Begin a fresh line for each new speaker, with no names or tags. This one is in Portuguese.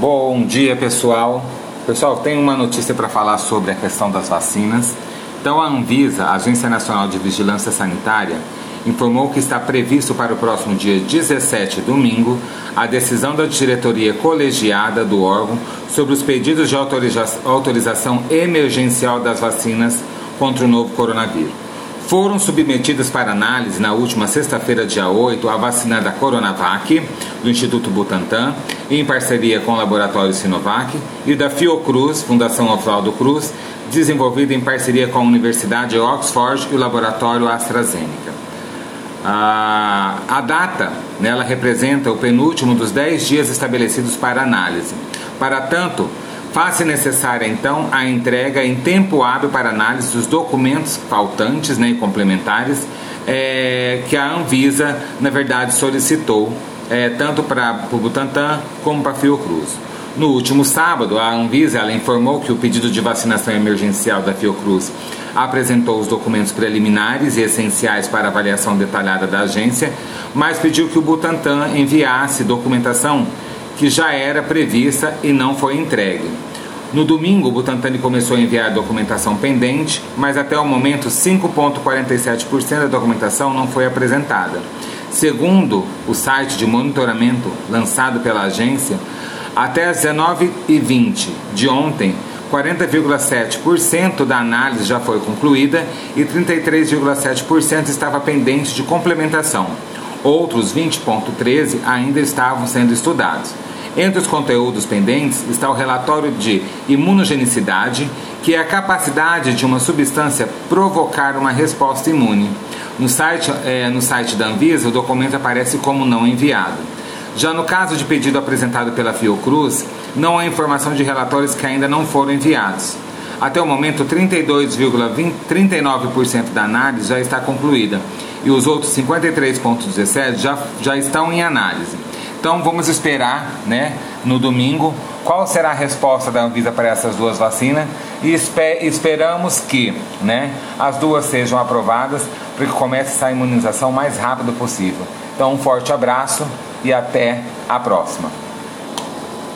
Bom dia, pessoal. Pessoal, tem uma notícia para falar sobre a questão das vacinas. Então, a Anvisa, a Agência Nacional de Vigilância Sanitária, informou que está previsto para o próximo dia 17, domingo, a decisão da diretoria colegiada do órgão sobre os pedidos de autorização emergencial das vacinas contra o novo coronavírus. Foram submetidas para análise na última sexta-feira, dia 8, a vacina da Coronavac, do Instituto Butantan, em parceria com o laboratório Sinovac, e da Fiocruz, Fundação Oswaldo Cruz, desenvolvida em parceria com a Universidade de Oxford e o laboratório AstraZeneca. A, a data né, representa o penúltimo dos 10 dias estabelecidos para análise. Para tanto, Faz-se necessária, então, a entrega em tempo hábil para análise dos documentos faltantes né, e complementares é, que a Anvisa, na verdade, solicitou, é, tanto para o Butantan como para a Fiocruz. No último sábado, a Anvisa ela informou que o pedido de vacinação emergencial da Fiocruz apresentou os documentos preliminares e essenciais para avaliação detalhada da agência, mas pediu que o Butantan enviasse documentação que já era prevista e não foi entregue. No domingo, o Butantan começou a enviar a documentação pendente, mas até o momento 5,47% da documentação não foi apresentada. Segundo o site de monitoramento lançado pela agência, até as 19h20 de ontem, 40,7% da análise já foi concluída e 33,7% estava pendente de complementação. Outros 20,13% ainda estavam sendo estudados. Entre os conteúdos pendentes está o relatório de imunogenicidade, que é a capacidade de uma substância provocar uma resposta imune. No site, é, no site da Anvisa, o documento aparece como não enviado. Já no caso de pedido apresentado pela Fiocruz, não há informação de relatórios que ainda não foram enviados. Até o momento, 32,39% da análise já está concluída e os outros 53,17% já, já estão em análise. Então vamos esperar, né, no domingo, qual será a resposta da Anvisa para essas duas vacinas e esper esperamos que, né, as duas sejam aprovadas para que comece a imunização o mais rápido possível. Então um forte abraço e até a próxima.